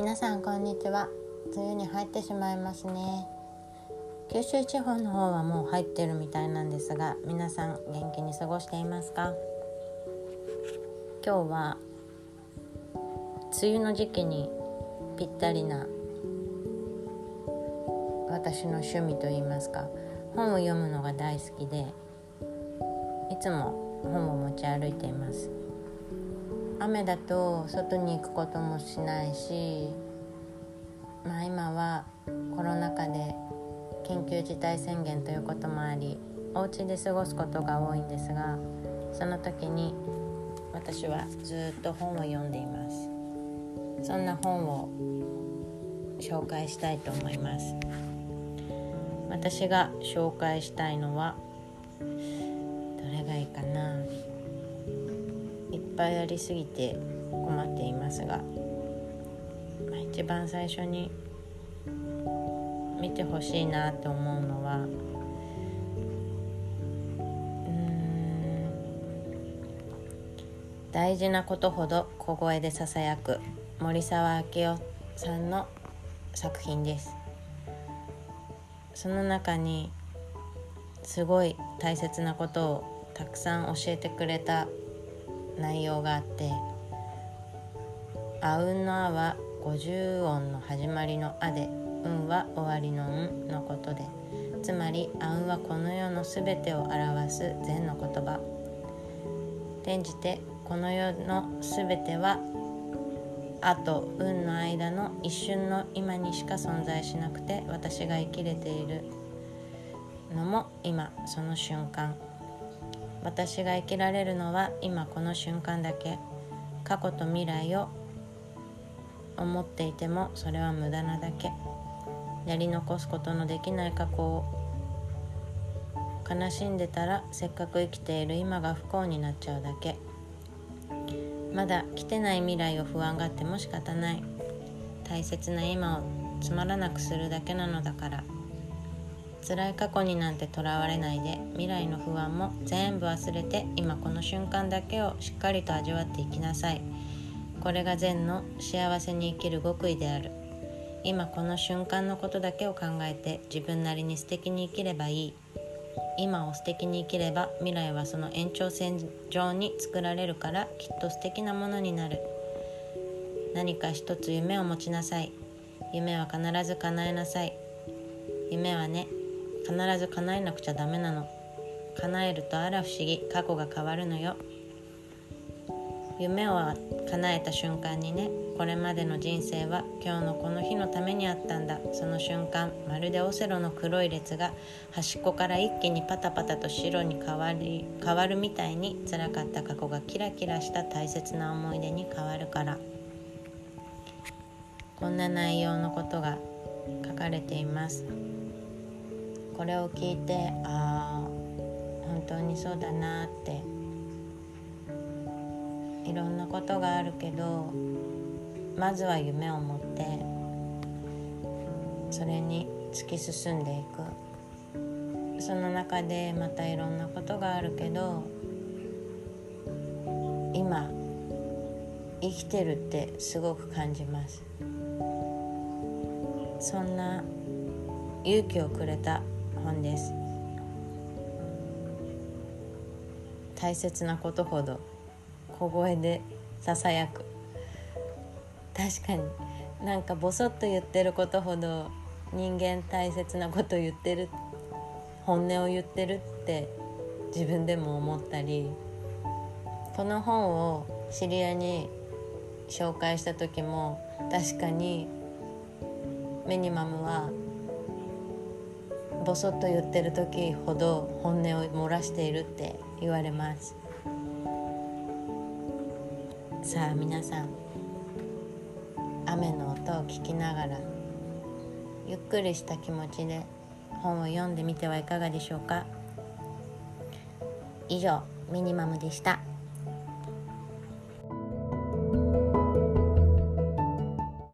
皆さんこんにちは。梅雨に入ってしまいますね。九州地方の方はもう入ってるみたいなんですが皆さん元気に過ごしていますか？今日は梅雨の時期にぴったりな私の趣味といいますか本を読むのが大好きでいつも本を持ち歩いています。雨だと外に行くこともしないしまあ今はコロナ禍で緊急事態宣言ということもありお家で過ごすことが多いんですがその時に私はずっと本を読んでいます。そんな本を紹介したいと思います。私が紹介したいのはどれがいいかな。ぱいありすぎて困っていますが、まあ、一番最初に見てほしいなと思うのはうん大事なことほど小声でささやく森沢明夫さんの作品です。その中にすごい大切なことをたくさん教えてくれた内容があって「あうんのあ」は50音の始まりの「あ」で「うん」は終わりの「ん」のことでつまり「あうん」はこの世の全てを表す禅の言葉。転じてこの世の全ては「あ」と「うん」の間の一瞬の今にしか存在しなくて私が生きれているのも今その瞬間。私が生きられるのは今この瞬間だけ。過去と未来を思っていてもそれは無駄なだけ。やり残すことのできない過去を悲しんでたらせっかく生きている今が不幸になっちゃうだけ。まだ来てない未来を不安がっても仕方ない。大切な今をつまらなくするだけなのだから。辛い過去になんてとらわれないで未来の不安も全部忘れて今この瞬間だけをしっかりと味わっていきなさい。これが善の幸せに生きる極意である。今この瞬間のことだけを考えて自分なりに素敵に生きればいい。今を素敵に生きれば未来はその延長線上に作られるからきっと素敵なものになる。何か一つ夢を持ちなさい。夢は必ず叶えなさい。夢はね必ず叶えなくちゃダメなの。叶えるとあら不思議。過去が変わるのよ。夢を叶えた瞬間にねこれまでの人生は今日のこの日のためにあったんだ。その瞬間まるでオセロの黒い列が端っこから一気にパタパタと白に変わり変わるみたいにつらかった過去がキラキラした大切な思い出に変わるから。こんな内容のことが書かれています。これを聞いてああ本当にそうだなっていろんなことがあるけどまずは夢を持ってそれに突き進んでいく。その中でまたいろんなことがあるけど今生きてるってすごく感じます。そんな勇気をくれた本です。大切なことほど小声でささやく。確かになんかボソッと言ってることほど人間大切なこと言ってる本音を言ってるって自分でも思ったりこの本を知り合いに紹介した時も確かにミニマムはボソッと言ってる時ほど本音を漏らしているって言われますさあ皆さん雨の音を聞きながらゆっくりした気持ちで本を読んでみてはいかがでしょうか以上ミニマムでした。